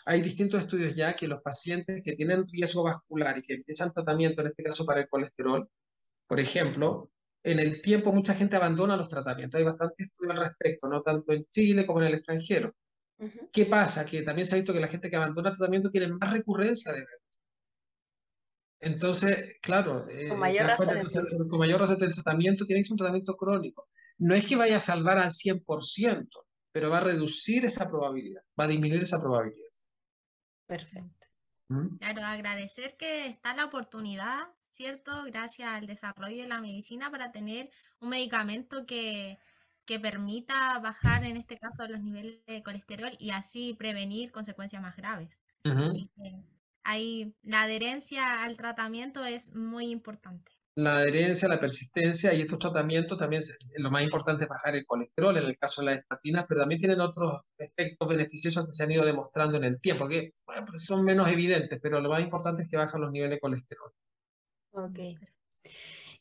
hay distintos estudios ya que los pacientes que tienen riesgo vascular y que empiezan tratamiento, en este caso para el colesterol, por ejemplo, en el tiempo mucha gente abandona los tratamientos. Hay bastantes estudios al respecto, no tanto en Chile como en el extranjero. ¿Qué pasa? Que también se ha visto que la gente que abandona el tratamiento tiene más recurrencia de. Entonces, claro, con mayor razón, con mayor razón el tratamiento tiene que ser un tratamiento crónico. No es que vaya a salvar al 100%, pero va a reducir esa probabilidad, va a disminuir esa probabilidad. Perfecto. ¿Mm? Claro, agradecer que está la oportunidad, ¿cierto? Gracias al desarrollo de la medicina para tener un medicamento que, que permita bajar, en este caso, los niveles de colesterol y así prevenir consecuencias más graves. ahí la adherencia al tratamiento es muy importante la adherencia, la persistencia y estos tratamientos también lo más importante es bajar el colesterol en el caso de las estatinas, pero también tienen otros efectos beneficiosos que se han ido demostrando en el tiempo, que son menos evidentes, pero lo más importante es que bajan los niveles de colesterol. Ok.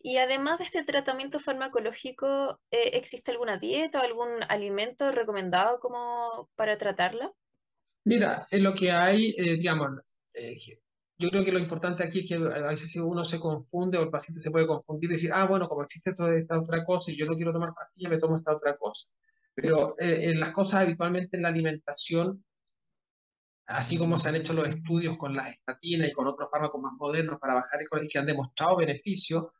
Y además de este tratamiento farmacológico, eh, ¿existe alguna dieta o algún alimento recomendado como para tratarla? Mira, en lo que hay, eh, digamos, eh, yo creo que lo importante aquí es que a veces uno se confunde o el paciente se puede confundir y decir, ah, bueno, como existe toda esta otra cosa y yo no quiero tomar pastillas, me tomo esta otra cosa. Pero eh, en las cosas habitualmente en la alimentación, así como se han hecho los estudios con las estatinas y con otros fármacos más modernos para bajar el colesterol que han demostrado beneficios,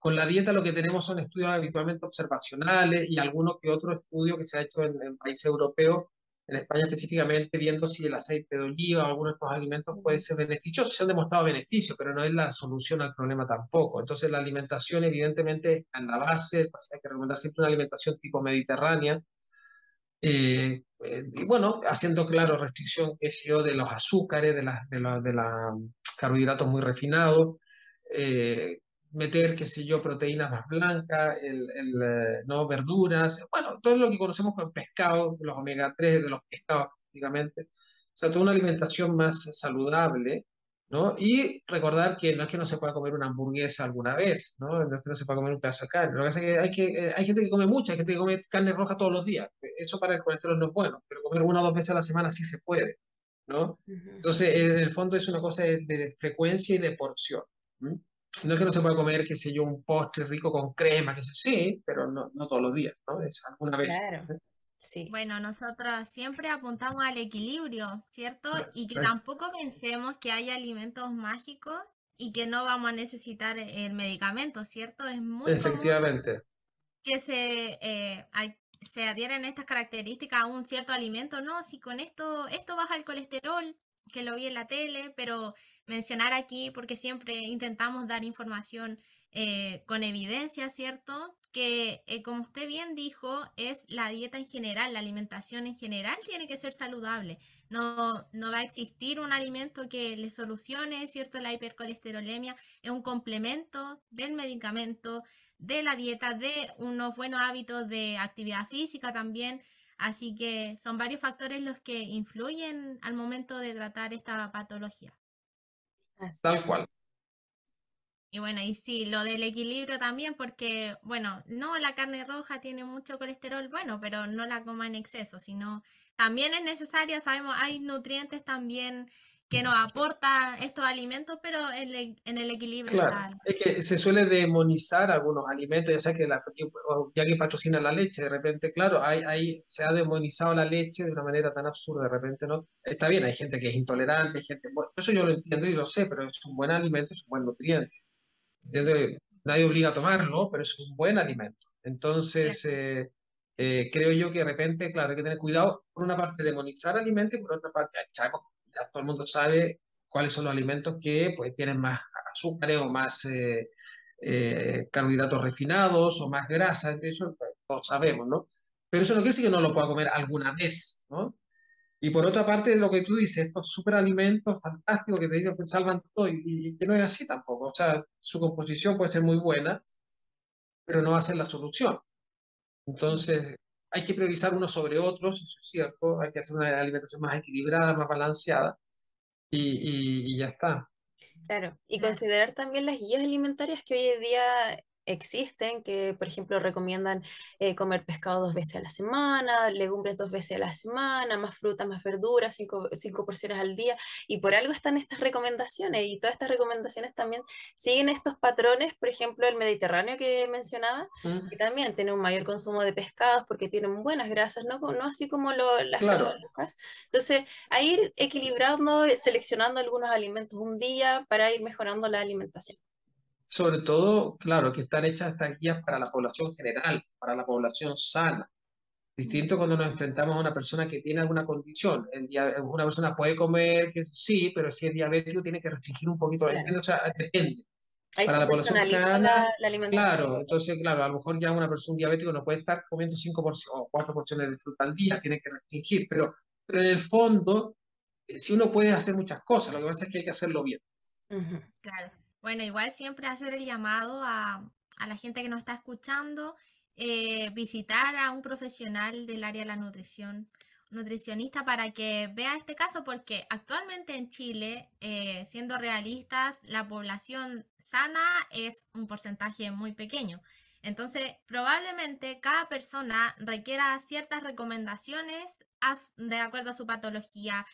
con la dieta lo que tenemos son estudios habitualmente observacionales y algunos que otro estudio que se ha hecho en, en países europeos en España específicamente, viendo si el aceite de oliva o alguno de estos alimentos puede ser beneficioso. Se han demostrado beneficios, pero no es la solución al problema tampoco. Entonces, la alimentación, evidentemente, está en la base. Hay que recomendar siempre una alimentación tipo mediterránea. Eh, eh, y bueno, haciendo claro restricción, qué sé yo, de los azúcares, de los de la, de la carbohidratos muy refinados. Eh, meter, qué sé yo, proteínas más blancas, el, el, eh, ¿no? verduras, bueno, todo lo que conocemos como pescado, los omega 3 de los pescados prácticamente. O sea, toda una alimentación más saludable, ¿no? Y recordar que no es que no se pueda comer una hamburguesa alguna vez, ¿no? No es que no se pueda comer un pedazo de carne. Lo que pasa es que hay, que, eh, hay gente que come mucha, hay gente que come carne roja todos los días. Eso para el colesterol no es bueno, pero comer una o dos veces a la semana sí se puede, ¿no? Entonces, en el fondo es una cosa de, frecuencia y de porción no es que no se pueda comer, qué sé yo, un postre rico con crema, que sí, pero no, no todos los días, ¿no? Es alguna vez. Claro. Sí. Bueno, nosotros siempre apuntamos al equilibrio, ¿cierto? Y que tampoco pensemos que hay alimentos mágicos y que no vamos a necesitar el medicamento, ¿cierto? Es muy Efectivamente. que se, eh, se adhieren estas características a un cierto alimento. No, si con esto, esto baja el colesterol, que lo vi en la tele, pero mencionar aquí, porque siempre intentamos dar información eh, con evidencia, ¿cierto? Que, eh, como usted bien dijo, es la dieta en general, la alimentación en general tiene que ser saludable. No, no va a existir un alimento que le solucione, ¿cierto? La hipercolesterolemia es un complemento del medicamento, de la dieta, de unos buenos hábitos de actividad física también. Así que son varios factores los que influyen al momento de tratar esta patología. Tal cual. Y bueno, y sí, lo del equilibrio también, porque, bueno, no, la carne roja tiene mucho colesterol, bueno, pero no la coma en exceso, sino también es necesaria, sabemos, hay nutrientes también que nos aporta estos alimentos, pero en, el equilibrio. Claro, es que se suele demonizar algunos alimentos, ya sea que la, ya que patrocina la leche, de repente, claro, hay, hay, se ha demonizado la leche de una manera tan absurda, de repente, ¿no? Está bien, hay gente que es intolerante, hay gente, eso yo lo entiendo y lo sé, pero es un buen alimento, es un buen nutriente. Nadie obliga a tomarlo, pero es un buen alimento. Entonces, eh, eh, creo yo que de repente, claro, hay que tener cuidado, por una parte, demonizar alimentos y por otra parte, sabemos todo el mundo sabe cuáles son los alimentos que pues, tienen más azúcares o más eh, eh, carbohidratos refinados o más grasa, entonces eso pues, lo sabemos, ¿no? Pero eso no quiere decir que no lo pueda comer alguna vez, ¿no? Y por otra parte, lo que tú dices, estos superalimentos fantásticos que te dicen que salvan todo y, que no es así tampoco. O sea, su composición puede ser muy buena, pero no va a ser la solución. Entonces, hay que priorizar unos sobre otros, eso es cierto, hay que hacer una alimentación más equilibrada, más balanceada y, ya está. Claro, y considerar también las guías alimentarias que hoy en día existen, que por ejemplo recomiendan eh, comer pescado dos veces a la semana, legumbres dos veces a la semana, más fruta, más verduras, cinco, cinco, porciones al día, y por algo están estas recomendaciones, y todas estas recomendaciones también siguen estos patrones, por ejemplo el Mediterráneo que mencionaba, mm. que también tiene un mayor consumo de pescados porque tienen buenas grasas, no, no así como lo, las claro. Entonces, a ir equilibrando, seleccionando algunos alimentos un día para ir mejorando la alimentación sobre todo, claro, que están hechas estas guías para la población general, para la población sana. Distinto cuando nos enfrentamos a una persona que tiene alguna condición. El una persona puede comer, que sí, pero si es diabético tiene que restringir un poquito. Claro. O sea, depende. para la población general, claro, entonces, claro, a lo mejor ya una persona diabético no puede estar comiendo cinco o cuatro porciones de fruta al día, tiene que restringir, pero, pero en el fondo, eh, si uno puede hacer muchas cosas, lo que pasa es que hay que hacerlo bien. Claro. Bueno, igual siempre hacer el llamado a, la gente que nos está escuchando, eh, visitar a un profesional del área de la nutrición, nutricionista, para que vea este caso, porque actualmente en Chile, eh, siendo realistas, la población sana es un porcentaje muy pequeño. Entonces, probablemente cada persona requiera ciertas recomendaciones de acuerdo a su patología,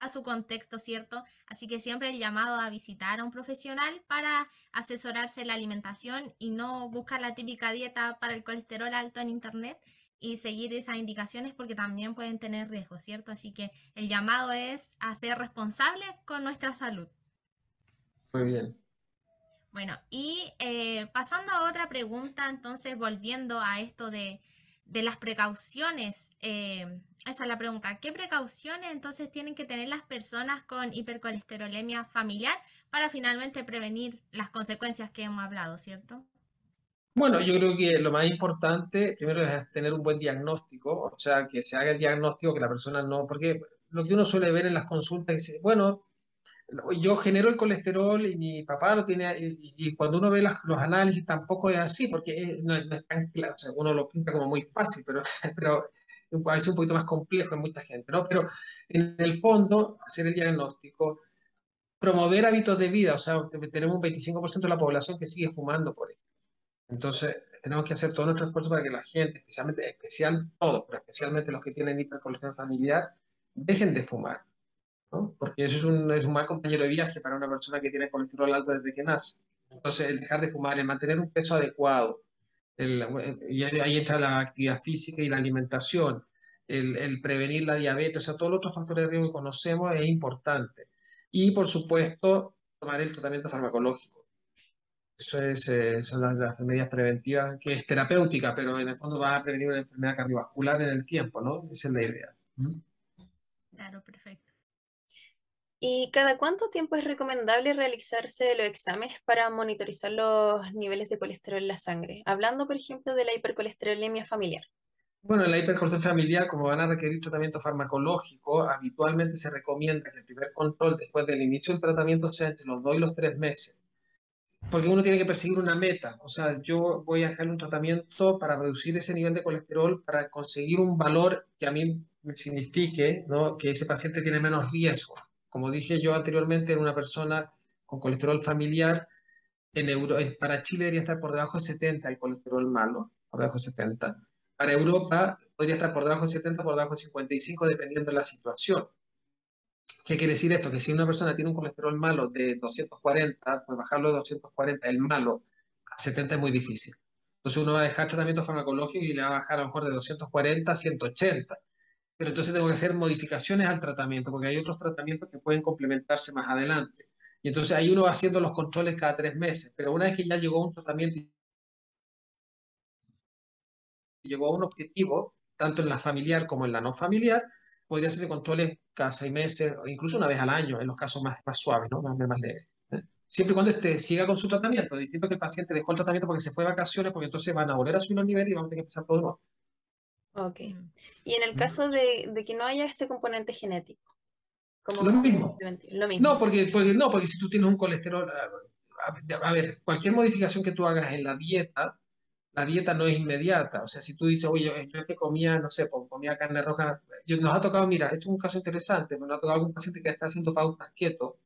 a su contexto, ¿cierto? Así que siempre el llamado a visitar a un profesional para asesorarse la alimentación y no buscar la típica dieta para el colesterol alto en internet y seguir esas indicaciones porque también pueden tener riesgo, ¿cierto? Así que el llamado es a ser responsable con nuestra salud. Muy bien. Bueno, y eh, pasando a otra pregunta, entonces volviendo a esto de de las precauciones, eh, esa es la pregunta, ¿qué precauciones entonces tienen que tener las personas con hipercolesterolemia familiar para finalmente prevenir las consecuencias que hemos hablado, ¿cierto? Bueno, yo creo que lo más importante primero es tener un buen diagnóstico, o sea, que se haga el diagnóstico, que la persona no, porque lo que uno suele ver en las consultas es, bueno, yo genero el colesterol y mi papá lo tiene, y, cuando uno ve los análisis tampoco es así, porque no, es tan claro, o sea, uno lo pinta como muy fácil, pero, pero a veces un poquito más complejo en mucha gente, ¿no? Pero en el fondo, hacer el diagnóstico, promover hábitos de vida, o sea, tenemos un 25% de la población que sigue fumando por ahí. Entonces, tenemos que hacer todo nuestro esfuerzo para que la gente, especialmente, especial todos, pero especialmente los que tienen hipercolesterol familiar, dejen de fumar porque eso es un, es un mal compañero de viaje para una persona que tiene colesterol alto desde que nace. Entonces, el dejar de fumar, el mantener un peso adecuado, el, ahí entra la actividad física y la alimentación, el, prevenir la diabetes, o sea, todos los otros factores de riesgo que conocemos es importante. Y, por supuesto, tomar el tratamiento farmacológico. Eso es, eh, son las, medidas preventivas, que es terapéutica, pero en el fondo va a prevenir una enfermedad cardiovascular en el tiempo, ¿no? Esa es la idea. ¿Mm? Claro, perfecto. ¿Y cada cuánto tiempo es recomendable realizarse los exámenes para monitorizar los niveles de colesterol en la sangre? Hablando, por ejemplo, de la hipercolesterolemia familiar. Bueno, en la hipercolesterolemia familiar, como van a requerir tratamiento farmacológico, habitualmente se recomienda que el primer control después del inicio del tratamiento sea entre los dos y los tres meses. Porque uno tiene que perseguir una meta. O sea, yo voy a dejar un tratamiento para reducir ese nivel de colesterol, para conseguir un valor que a mí me signifique ¿no? que ese paciente tiene menos riesgo. Como dije yo anteriormente, en una persona con colesterol familiar, en para Chile debería estar por debajo de 70 el colesterol malo, por debajo de 70. Para Europa podría estar por debajo de 70, por debajo de 55, dependiendo de la situación. ¿Qué quiere decir esto? Que si una persona tiene un colesterol malo de 240, pues bajarlo de 240, el malo, a 70 es muy difícil. Entonces uno va a dejar tratamiento farmacológico y le va a bajar a lo mejor de 240 a 180 pero entonces tengo que hacer modificaciones al tratamiento, porque hay otros tratamientos que pueden complementarse más adelante. Y entonces ahí uno va haciendo los controles cada tres meses, pero una vez que ya llegó un tratamiento y llegó a un objetivo, tanto en la familiar como en la no familiar, podría hacerse controles cada seis meses, o incluso una vez al año, en los casos más, más suaves, ¿no? más, más leves. ¿eh? Siempre y cuando este siga con su tratamiento. Distinto que el paciente dejó el tratamiento porque se fue de vacaciones, porque entonces van a volver a subir los niveles y vamos a tener que empezar todo nuevo. Ok. Mm. Y en el caso de, que no haya este componente genético. Como lo, mismo. lo mismo. No, porque, porque, no, porque si tú tienes un colesterol, a, ver, cualquier modificación que tú hagas en la dieta, la dieta no es inmediata. O sea, si tú dices, oye, yo es que comía, no sé, comía carne roja, yo, nos ha tocado, mira, esto es un caso interesante, nos ha tocado algún paciente que está haciendo pautas keto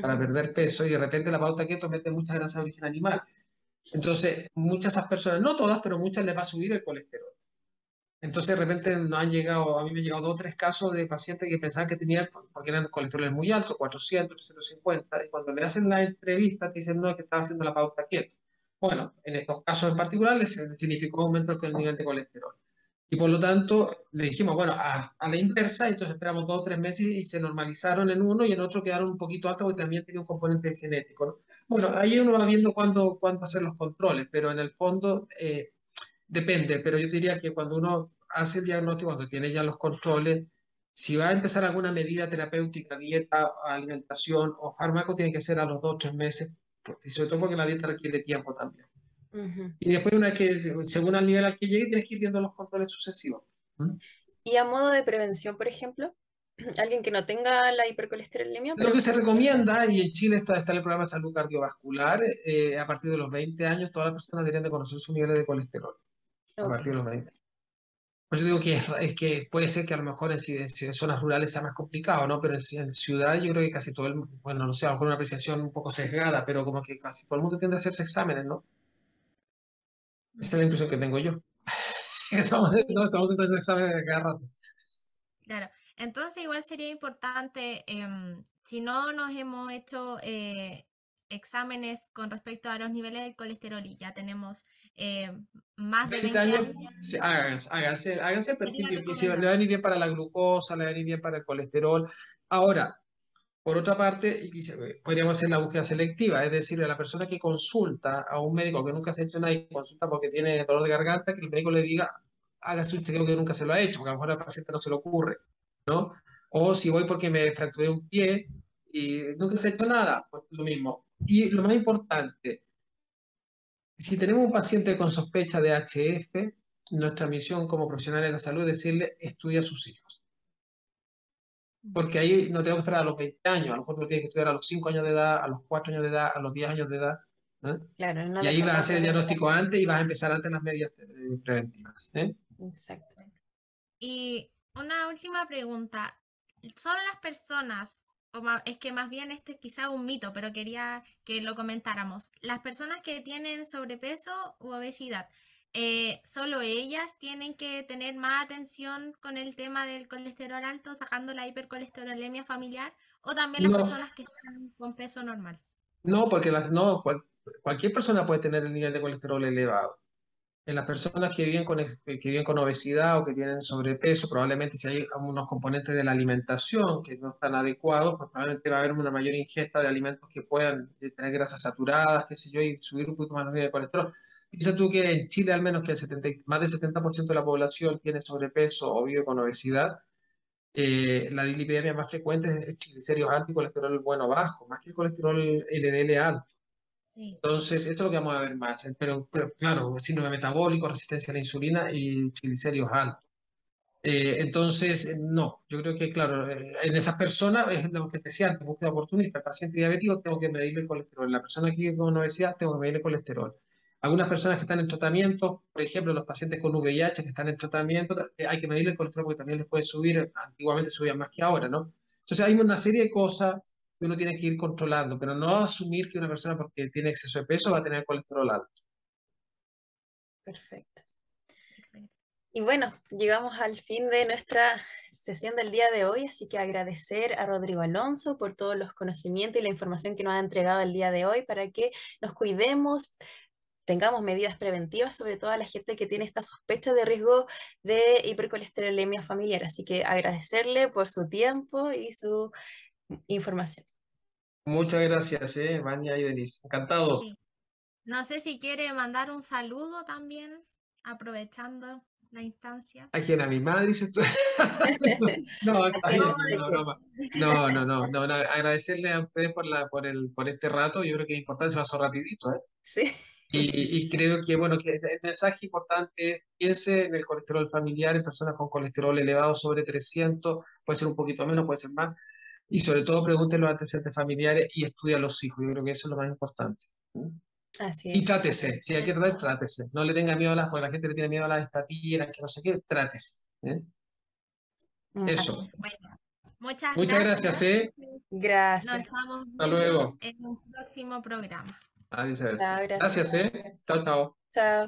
para perder peso y de repente la pauta keto mete mucha grasa de origen animal. Entonces, muchas de esas personas, no todas, pero muchas les va a subir el colesterol. Entonces, de repente nos han llegado, a mí me han llegado dos o tres casos de pacientes que pensaban que tenían, porque eran colesterol muy alto, 400, 350, y cuando le hacen la entrevista te dicen, no, es que estaba haciendo la pauta quieto. Bueno, en estos casos en particular les significó aumento del nivel de colesterol. Y por lo tanto, le dijimos, bueno, a, la inversa, entonces esperamos dos o tres meses y se normalizaron en uno y en otro quedaron un poquito altos porque también tenía un componente genético. Bueno, ahí uno va viendo cuándo, cuándo hacer los controles, pero en el fondo eh, Depende, pero yo diría que cuando uno hace el diagnóstico, cuando tiene ya los controles, si va a empezar alguna medida terapéutica, dieta, alimentación o fármaco, tiene que ser a los dos o tres meses, porque, sobre todo porque la dieta requiere tiempo también. Y después, una vez que, según el nivel al que llegue, tienes que ir viendo los controles sucesivos. ¿Y a modo de prevención, por ejemplo? alguien que no tenga la hipercolesterolemia. Lo que se recomienda, y en Chile está, está el programa de salud cardiovascular, eh, a partir de los 20 años todas las personas deberían de conocer su nivel de colesterol a partir de los 20. Por eso digo que, es, que puede ser que a lo mejor en, zonas rurales sea más complicado, ¿no? Pero en, ciudad yo creo que casi todo el bueno, no sé, a lo mejor una apreciación un poco sesgada, pero como que casi todo el mundo tiende a hacerse exámenes, ¿no? Esa es la impresión que tengo yo. estamos, no, estamos haciendo exámenes cada rato. Claro. Entonces igual sería importante, em, si no nos hemos hecho eh, exámenes con respecto a los niveles de colesterol y ya tenemos eh, más de 20 años, háganse, háganse, perfil si le va a venir bien para la glucosa, le va a venir bien para el colesterol. Ahora, por otra parte, podríamos hacer la búsqueda selectiva, es decir, a la persona que consulta a un médico que nunca se ha hecho nada y consulta porque tiene dolor de garganta, que el médico le diga, hágase un chequeo que nunca se lo ha hecho, porque a lo mejor al paciente no se le ocurre, ¿no? O si voy porque me fracturé un pie y nunca se ha hecho nada, pues lo mismo y lo más importante, si tenemos un paciente con sospecha de HF, nuestra misión como profesionales de la salud es decirle, estudia a sus hijos. Porque ahí no tenemos que esperar a los 20 años, a lo mejor lo tienes que estudiar a los 5 años de edad, a los 4 años de edad, a los 10 años de edad. y ahí vas a hacer el diagnóstico antes y vas a empezar antes las medidas preventivas. ¿eh? Exacto. Y una última pregunta. ¿Son las personas es que más bien este es quizá un mito, pero quería que lo comentáramos. Las personas que tienen sobrepeso u obesidad, eh, ¿solo ellas tienen que tener más atención con el tema del colesterol alto, sacando la hipercolesterolemia familiar, o también las personas que están con peso normal? No, porque las, no, cualquier persona puede tener el nivel de colesterol elevado en las personas que viven, con, que viven con obesidad o que tienen sobrepeso, probablemente si hay unos componentes de la alimentación que no están adecuados, pues probablemente va a haber una mayor ingesta de alimentos que puedan eh, tener grasas saturadas, qué sé yo, y subir un poquito más el nivel de colesterol. Piensa tú que en Chile al menos que el 70, más del 70% de la población tiene sobrepeso o vive con obesidad, eh, la dislipidemia más frecuente es triglicéridos altos y colesterol bueno bajo, más que el colesterol LDL alto. Entonces, esto es lo que vamos a ver más. ¿eh? Pero, claro, síndrome metabólico, resistencia a la insulina y triglicéridos altos. Eh, entonces, no, yo creo que, claro, eh, en esas personas, es lo que te decía antes, búsqueda oportunista, el paciente diabético tengo que medirle el colesterol, la persona que vive con obesidad tengo que medirle el colesterol. Algunas personas que están en tratamiento, por ejemplo, los pacientes con VIH que están en tratamiento, hay que medirle el colesterol porque también les puede subir, antiguamente subían más que ahora, ¿no? Entonces hay una serie de cosas que uno tiene que ir controlando, pero no asumir que una persona porque tiene exceso de peso va a tener colesterol alto. Perfecto. Y bueno, llegamos al fin de nuestra sesión del día de hoy, así que agradecer a Rodrigo Alonso por todos los conocimientos y la información que nos ha entregado el día de hoy para que nos cuidemos, tengamos medidas preventivas, sobre todo a la gente que tiene esta sospecha de riesgo de hipercolesterolemia familiar. Así que agradecerle por su tiempo y su información. Muchas gracias, eh, Vania y Denise. Encantado. No sé si quiere mandar un saludo también, aprovechando la instancia. ¿A quién? ¿A mi madre? Dices no, no, no, no, no, agradecerle a ustedes por, la, por, el, por este rato. Yo creo que es importante, se pasó rapidito. ¿eh? Sí. Y, y, creo que, bueno, que el mensaje importante es piense en el colesterol familiar en personas con colesterol elevado sobre 300, puede ser un poquito menos, puede ser más, y sobre todo pregunten los antecedentes familiares y estudia a los hijos. Yo creo que eso es lo más importante. Así es. Y trátese, si hay que tratar, trátese. No le tenga miedo a las, porque la gente le tiene miedo a las estatinas, que no sé qué, trátese. ¿eh? Eso. muchas, muchas gracias. ¿eh? Gracias. Nos estamos Hasta luego. en un próximo programa. Así se ve. Chao, gracias. Gracias, ¿eh? Chao, chao. Chao.